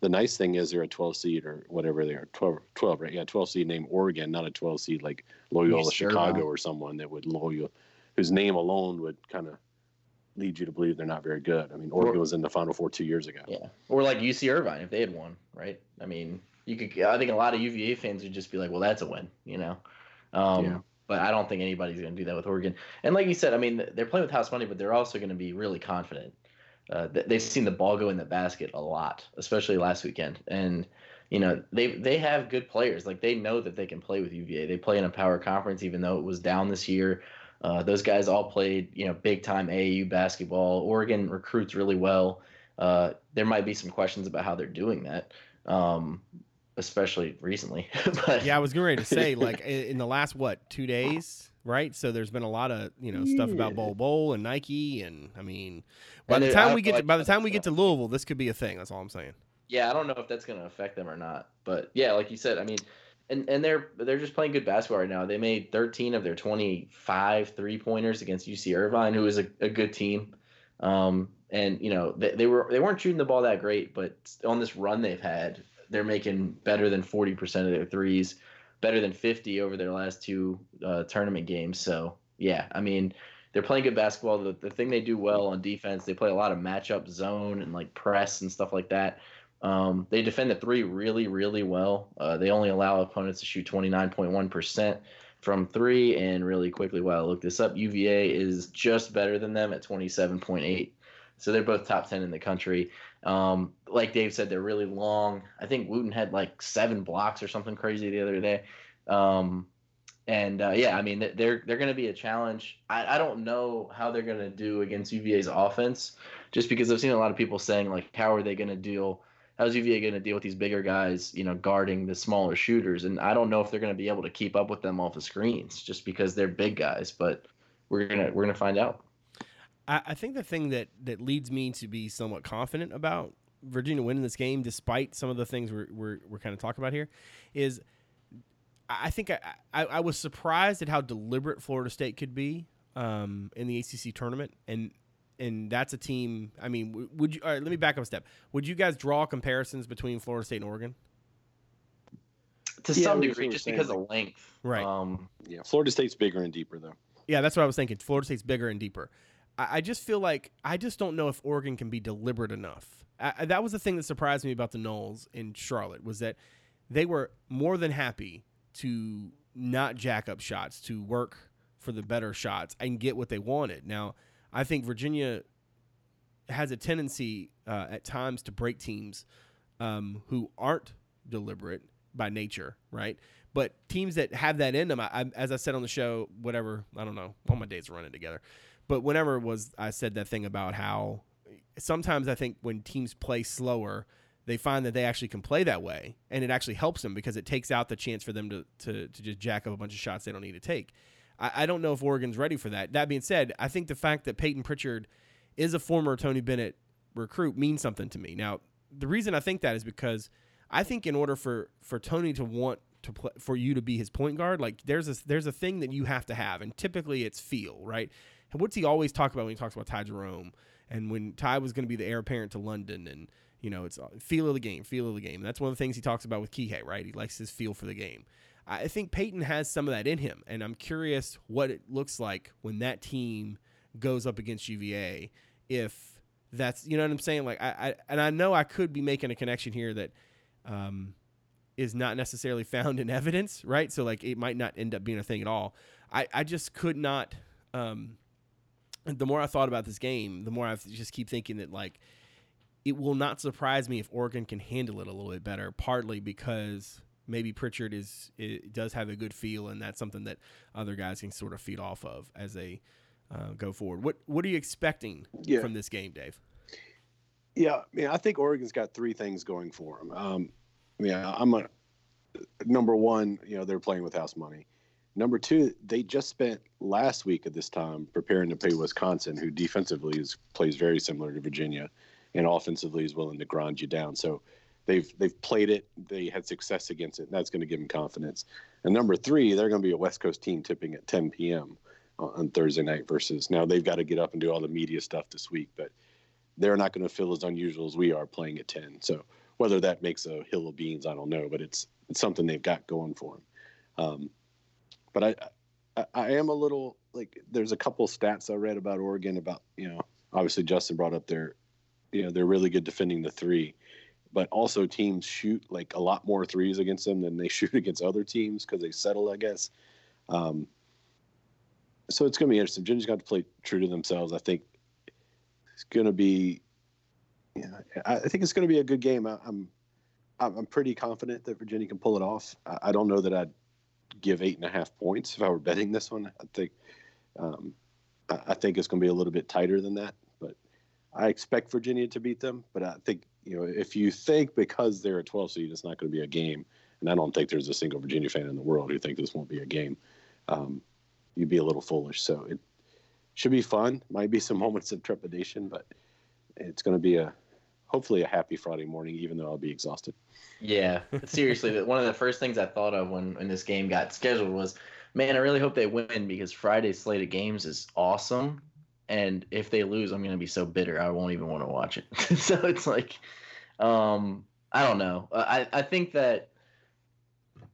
the nice thing is they're a 12 seed or whatever they are 12, 12 right yeah 12 seed named Oregon not a 12 seed like Loyola Yes, Chicago or someone that would Loyola whose name alone would kind of lead you to believe they're not very good. I mean Oregon Or- was in the Final Four two years ago. Yeah. Or like UC Irvine if they had won, right? I mean, you could I think a lot of UVA fans would just be like, "Well, that's a win," you know. Um Yeah. but I don't think anybody's going to do that with Oregon. And like you said, I mean, they're playing with house money, but they're also going to be really confident. Uh, they've seen the ball go in the basket a lot, especially last weekend. And you know, they they have good players. Like they know that they can play with UVA. They play in a power conference, even though it was down this year. Uh, those guys all played, you know, big time AAU basketball. Oregon recruits really well. Uh, there might be some questions about how they're doing that, um, especially recently. but Yeah, I was ready to say like in the last what two days, right? So there's been a lot of you know stuff about Yeah. Bol Bol and Nike, and I mean, by And the it- time I we get to, by the time we get to Louisville, this could be a thing. That's all I'm saying. yeah, I don't know if that's going to affect them or not. But yeah, like you said, I mean, and and they're they're just playing good basketball right now. They made 13 of their 25 three pointers against UC Irvine, who is a, a good team. Um, and you know they, they were they weren't shooting the ball that great, but on this run they've had, they're making better than 40 percent of their threes, better than 50 over their last two uh, tournament games. So yeah, I mean. They're playing good basketball. The, the thing they do well on defense, they play a lot of matchup zone and like press and stuff like that. Um, they defend the three really, really well. Uh, they only allow opponents to shoot 29.1% from three. And really quickly, while I look this up, UVA is just better than them at 27.8. So they're both top 10 in the country. Um, like Dave said, they're really long. I think Wooten had like seven blocks or something crazy the other day. Um, and uh, yeah, I mean they're they're going to be a challenge. I, I don't know how they're going to do against UVA's offense, just because I've seen a lot of people saying like, how are they going to deal? How's UVA going to deal with these bigger guys, you know, guarding the smaller shooters? And I don't know if they're going to be able to keep up with them off the screens, just because they're big guys. But we're gonna we're gonna find out. I, I think the thing that that leads me to be somewhat confident about Virginia winning this game, despite some of the things we're we're, we're kind of talking about here, is I I think I, I, I was surprised at how deliberate Florida State could be um, in the ACC tournament, and and that's a team. I mean, would you? All right, let me back up a step. Would you guys draw comparisons between Florida State and Oregon? To Yeah, some degree, just because of length. Right. Um, Yeah, Florida State's bigger and deeper though. Yeah, that's what I was thinking. Florida State's bigger and deeper. I, I just feel like I just don't know if Oregon can be deliberate enough. I, that was the thing that surprised me about the Noles in Charlotte was that they were more than happy to not jack up shots, to work for the better shots and get what they wanted. Now, I think Virginia has a tendency uh, at times to break teams um, who aren't deliberate by nature, right? But teams that have that in them, I, I, as I said on the show, whatever, I don't know, all my days are running together. But whenever was I said that thing about how sometimes I think when teams play slower, they find that they actually can play that way, and it actually helps them because it takes out the chance for them to to, to just jack up a bunch of shots they don't need to take. I, I don't know if Oregon's ready for that. That being said, I think the fact that Payton Pritchard is a former Tony Bennett recruit means something to me. Now, the reason I think that is because I think in order for for Tony to want to play for you to be his point guard, like there's a there's a thing that you have to have, and typically it's feel, right? And what's he always talk about when he talks about Ty Jerome and when Ty was going to be the heir apparent to London and you know it's uh, feel of the game, feel of the game. That's one of the things he talks about with Kihei, right? He likes his feel for the game. I think Payton has some of that in him, and I'm curious what it looks like when that team goes up against UVA. If that's you know what I'm saying, like I, I and I know I could be making a connection here that um, is not necessarily found in evidence, right? So like it might not end up being a thing at all. I I just could not. Um, the more I thought about this game, the more I just keep thinking that like it will not surprise me if Oregon can handle it a little bit better. Partly because maybe Pritchard is it does have a good feel, and that's something that other guys can sort of feed off of as they uh, go forward. What what are you expecting Yeah. from this game, Dave? Yeah, I mean, I think Oregon's got three things going for them. Um, yeah, I'm a number one. You know, they're playing with house money. Number two, they just spent last week at this time preparing to play Wisconsin, who defensively is plays very similar to Virginia, and offensively is willing to grind you down. So they've they've played it. They had success against it. And that's going to give them confidence. And number three, they're going to be a West Coast team tipping at 10 p.m. on Thursday night. Versus now they've got to get up and do all the media stuff this week, but they're not going to feel as unusual as we are playing at 10. So whether that makes a hill of beans, I don't know, but it's it's something they've got going for them. Um, but I, I I am a little like there's a couple stats I read about Oregon about you know obviously Justin brought up their you know they're really good defending the three, but also teams shoot like a lot more threes against them than they shoot against other teams because they settle I guess. Um, so it's going to be interesting. Virginia's got to play true to themselves. I think it's going to be. Yeah, I I think it's going to be a good game. I, I'm, I'm I'm pretty confident that Virginia can pull it off. I, I don't know that I'd give eight and a half points if I were betting this one. I think, um, I, think it's going to be a little bit tighter than that. But I expect Virginia to beat them. But I think you know if you think because they're a 12 seed, it's not going to be a game, and I don't think there's a single Virginia fan in the world who think this won't be a game. Um, you'd be a little foolish. So it should be fun. Might be some moments of trepidation, but it's going to be a hopefully a happy Friday morning, even though I'll be exhausted. Yeah, seriously, one of the first things I thought of when when this game got scheduled was, man, I really hope they win because Friday's slate of games is awesome, and if they lose, I'm gonna be so bitter I won't even want to watch it. so it's like, um, I don't know. I I think that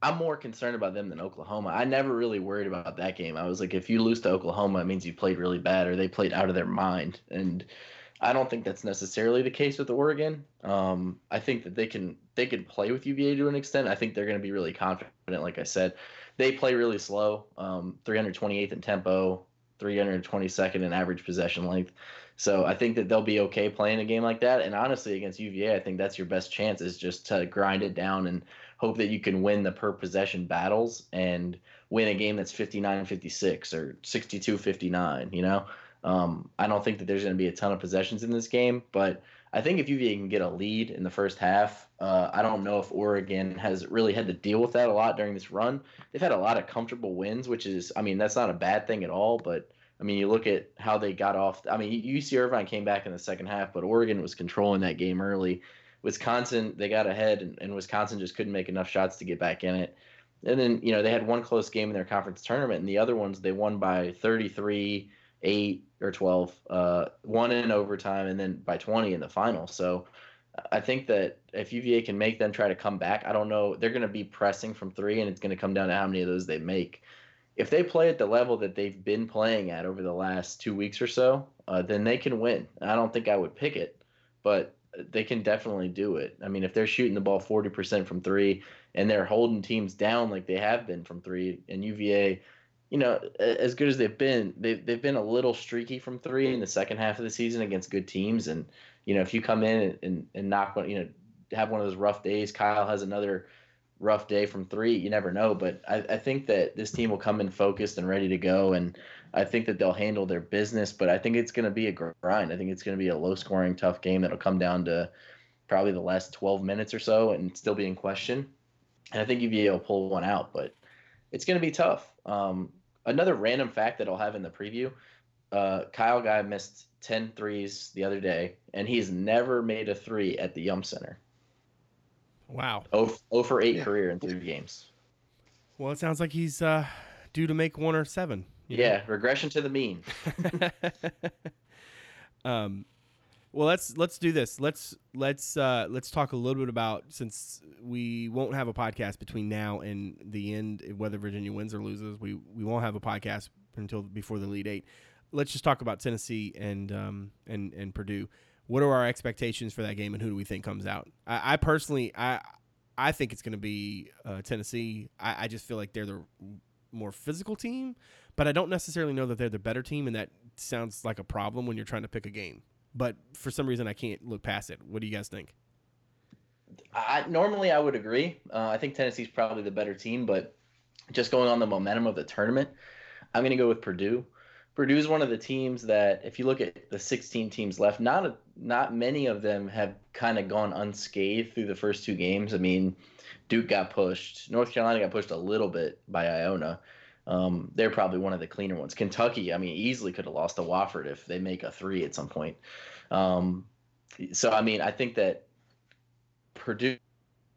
I'm more concerned about them than Oklahoma. I never really worried about that game. I was like, if you lose to Oklahoma, it means you played really bad or they played out of their mind, and I don't think that's necessarily the case with Oregon. Um, I think that they can they can play with UVA to an extent. I think they're going to be really confident. Like I said, they play really slow, um, 328th in tempo, 322nd in average possession length. So I think that they'll be okay playing a game like that. And honestly, against UVA, I think that's your best chance is just to grind it down and hope that you can win the per possession battles and win a game that's 59-56 or 62-59. You know. Um, I don't think that there's going to be a ton of possessions in this game, but I think if UVA can get a lead in the first half, uh, I don't know if Oregon has really had to deal with that a lot during this run. They've had a lot of comfortable wins, which is, I mean, that's not a bad thing at all. But I mean, you look at how they got off. I mean, UC Irvine came back in the second half, but Oregon was controlling that game early. Wisconsin, they got ahead, and, and Wisconsin just couldn't make enough shots to get back in it. And then, you know, they had one close game in their conference tournament, and the other ones they won by 33 eight or 12, uh, one in overtime, and then by 20 in the final. So I think that if UVA can make them try to come back, I don't know. They're going to be pressing from three, and it's going to come down to how many of those they make. If they play at the level that they've been playing at over the last two weeks or so, uh, then they can win. I don't think I would pick it, but they can definitely do it. I mean, if they're shooting the ball 40% from three and they're holding teams down like they have been from three, and UVA, you know, as good as they've been, they've, they've been a little streaky from three in the second half of the season against good teams. And, you know, if you come in and, and, knock one, you know, have one of those rough days, Kyle has another rough day from three, you never know. But I, I think that this team will come in focused and ready to go. And I think that they'll handle their business, but I think it's going to be a grind. I think it's going to be a low scoring, tough game that'll come down to probably the last 12 minutes or so and still be in question. And I think UVA will pull one out, but it's going to be tough. Um, another random fact that I'll have in the preview uh, Kyle Guy missed 10 threes the other day, and he's never made a three at the Yum Center. Wow. 0, 0 for 8 yeah. career in three games. Well, it sounds like he's uh, due to make one or seven. Yeah, know? regression to the mean. um, well, let's let's do this. Let's let's uh, let's talk a little bit about since we won't have a podcast between now and the end, whether Virginia wins or loses. We we won't have a podcast until before the Elite Eight. Let's just talk about Tennessee and um, and and Purdue. What are our expectations for that game, and who do we think comes out? I, I personally, I I think it's going to be uh, Tennessee. I, I just feel like they're the more physical team but I don't necessarily know that they're the better team, and that sounds like a problem when you're trying to pick a game. But for some reason, I can't look past it. What do you guys think? I, normally, I would agree. Uh, I think Tennessee's probably the better team, but just going on the momentum of the tournament, I'm going to go with Purdue. Purdue is one of the teams that, if you look at the 16 teams left, not a, not many of them have kind of gone unscathed through the first two games. I mean, Duke got pushed, North Carolina got pushed a little bit by Iona, um, they're probably one of the cleaner ones. Kentucky, I mean, easily could have lost to Wofford if they make a three at some point. Um, so, I mean, I think that Purdue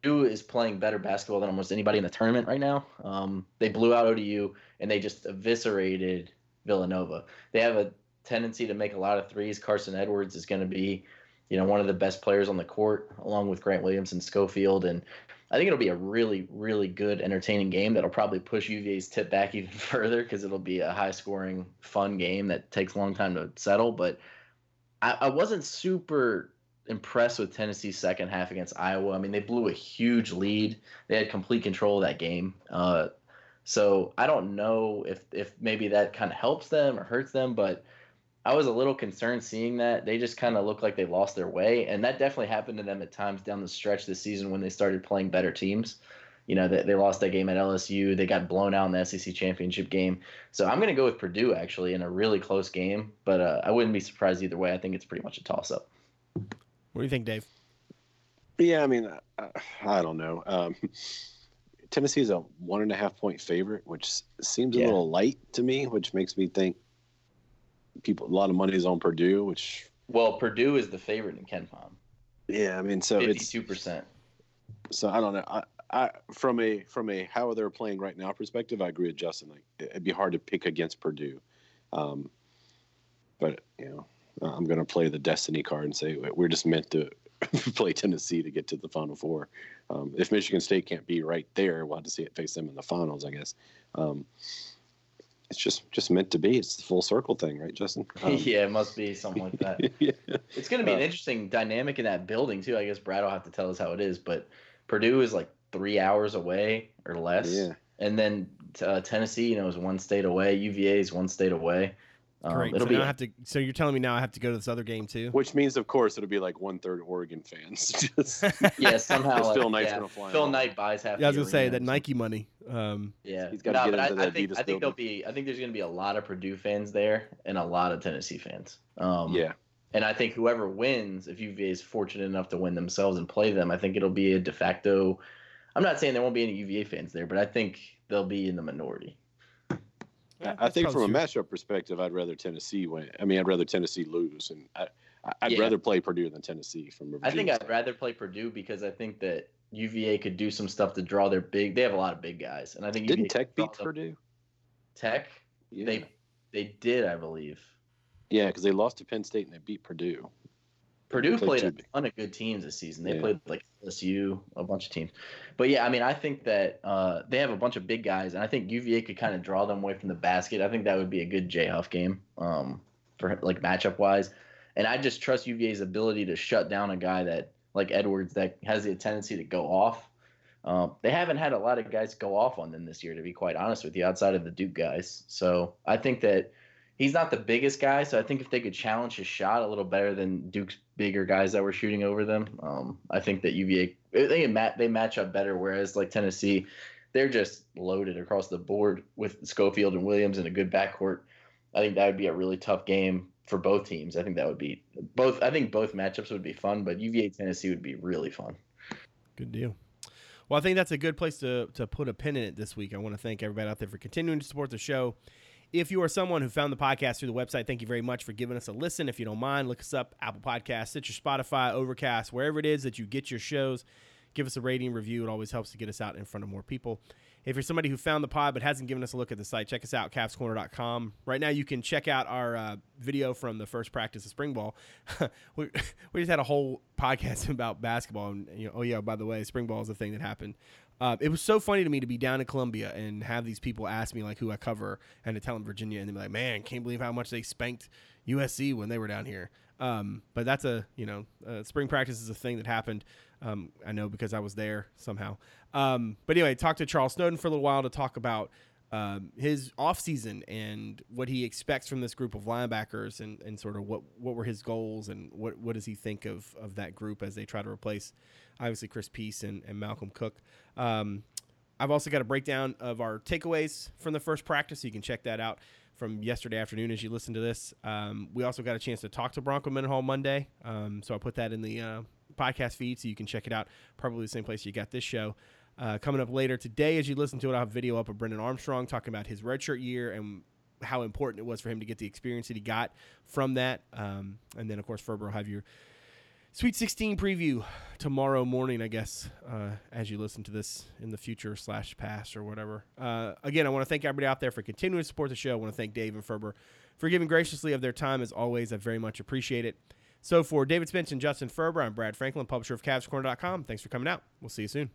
is playing better basketball than almost anybody in the tournament right now. Um, they blew out ODU and they just eviscerated Villanova. They have a tendency to make a lot of threes. Carson Edwards is going to be, you know, one of the best players on the court, along with Grant Williams and Schofield. And I think it'll be a really, really good, entertaining game that'll probably push UVA's tip back even further because it'll be a high scoring, fun game that takes a long time to settle. But I, I wasn't super impressed with Tennessee's second half against Iowa. I mean, they blew a huge lead, they had complete control of that game. Uh, so I don't know if, if maybe that kind of helps them or hurts them, but I was a little concerned seeing that. They just kind of looked like they lost their way, and that definitely happened to them at times down the stretch this season when they started playing better teams. You know, they, they lost that game at LSU. They got blown out in the SEC championship game. So I'm going to go with Purdue actually in a really close game, but uh, I wouldn't be surprised either way. I think it's pretty much a toss up. What do you think, Dave? Yeah, I mean, I, I don't know. Um, Tennessee is a one and a half point favorite, which seems a yeah. little light to me, which makes me think people a lot of money is on Purdue, which well, Purdue is the favorite in KenPom. Yeah, I mean, so 52%. it's two percent. So I don't know. I, I from a from a how they're playing right now perspective, I agree with Justin. Like it'd be hard to pick against Purdue, um, but you know, I'm going to play the destiny card and say we're just meant to play Tennessee to get to the Final Four. Um, if Michigan State can't be right there, we'll have to see it face them in the finals, I guess. Um, it's just just meant to be. It's the full circle thing, right, Justin? Um, yeah, it must be something like that. yeah. It's going to be an uh, interesting dynamic in that building too. I guess Brad will have to tell us how it is, but Purdue is like three hours away or less. Yeah. And then uh, Tennessee, you know, is one state away. UVA is one state away. Um, Great. It'll so be. I have to. So you're telling me now I have to go to this other game too? Which means, of course, it'll be like one third Oregon fans. Just, yeah, somehow. like, Phil Knight's yeah, gonna fly. Phil Knight buys half. Yeah, I was gonna say that Nike money. Um, yeah, he's got to no, get into I, I think I think there'll be. I think there's gonna be a lot of Purdue fans there and a lot of Tennessee fans. Um, yeah. And I think whoever wins, if UVA is fortunate enough to win themselves and play them, I think it'll be a de facto. I'm not saying there won't be any UVA fans there, but I think they'll be in the minority. Yeah, I think from a matchup perspective, I'd rather Tennessee win. I mean, I'd rather Tennessee lose, and I, I'd yeah. rather play Purdue than Tennessee. From I think I'd rather play Purdue because I think that UVA could do some stuff to draw their big. They have a lot of big guys, and I think didn't UVA Tech beat Purdue. Tech, yeah. they they did, I believe. Yeah, because they lost to Penn State and they beat Purdue. Purdue Played played a ton of good teams this season. They Yeah. played like LSU, a bunch of teams. But yeah, I mean, I think that uh, they have a bunch of big guys, and I think UVA could kind of draw them away from the basket. I think that would be a good Jay Huff game um, for like matchup wise. And I just trust UVA's ability to shut down a guy that like Edwards that has the tendency to go off. Um, they haven't had a lot of guys go off on them this year, to be quite honest with you, outside of the Duke guys. So I think that he's not the biggest guy, so I think if they could challenge his shot a little better than Duke's bigger guys that were shooting over them, um, I think that UVA they they match up better. Whereas like Tennessee, they're just loaded across the board with Schofield and Williams and a good backcourt. I think that would be a really tough game for both teams. I think that would be both. I think both matchups would be fun, but UVA Tennessee would be really fun. Good deal. Well, I think that's a good place to, to put a pin in it this week. I want to thank everybody out there for continuing to support the show. If you are someone who found the podcast through the website, thank you very much for giving us a listen. If you don't mind, look us up Apple Podcasts, Stitcher, Spotify, Overcast, wherever it is that you get your shows. Give us a rating, review. It always helps to get us out in front of more people. If you're somebody who found the pod but hasn't given us a look at the site, check us out, cavscorner.com. Right now, you can check out our uh, video from the first practice of spring ball. we, we just had a whole podcast about basketball. And, you know, oh, yeah, by the way, spring ball is a thing that happened. Uh, it was so funny to me to be down in Columbia and have these people ask me like who I cover and to tell them Virginia and they'd be like, man, can't believe how much they spanked USC when they were down here. Um, but that's a you know uh, spring practice is a thing that happened. Um, I know because I was there somehow. Um, but anyway, talked to Charles Snowden for a little while to talk about um, his offseason and what he expects from this group of linebackers and, and sort of what, what were his goals and what, what does he think of, of that group as they try to replace obviously Chris Peace and, and Malcolm Cook. Um, I've also got a breakdown of our takeaways from the first practice. So you can check that out from yesterday afternoon as you listen to this. Um, we also got a chance to talk to Bronco Mendenhall Monday. Um, so I put that in the uh, podcast feed so you can check it out. Probably the same place you got this show. Uh, coming up later today, as you listen to it, I'll have a video up of Brennan Armstrong talking about his redshirt year and how important it was for him to get the experience that he got from that. Um, and then, of course, Ferber will have your Sweet 16 preview tomorrow morning, I guess, uh, as you listen to this in the future slash past or whatever. Uh, again, I want to thank everybody out there for continuing to support the show. I want to thank Dave and Ferber for giving graciously of their time as always. I very much appreciate it. So for David Spence and Justin Ferber, I'm Brad Franklin, publisher of CavsCorner.com. Thanks for coming out. We'll see you soon.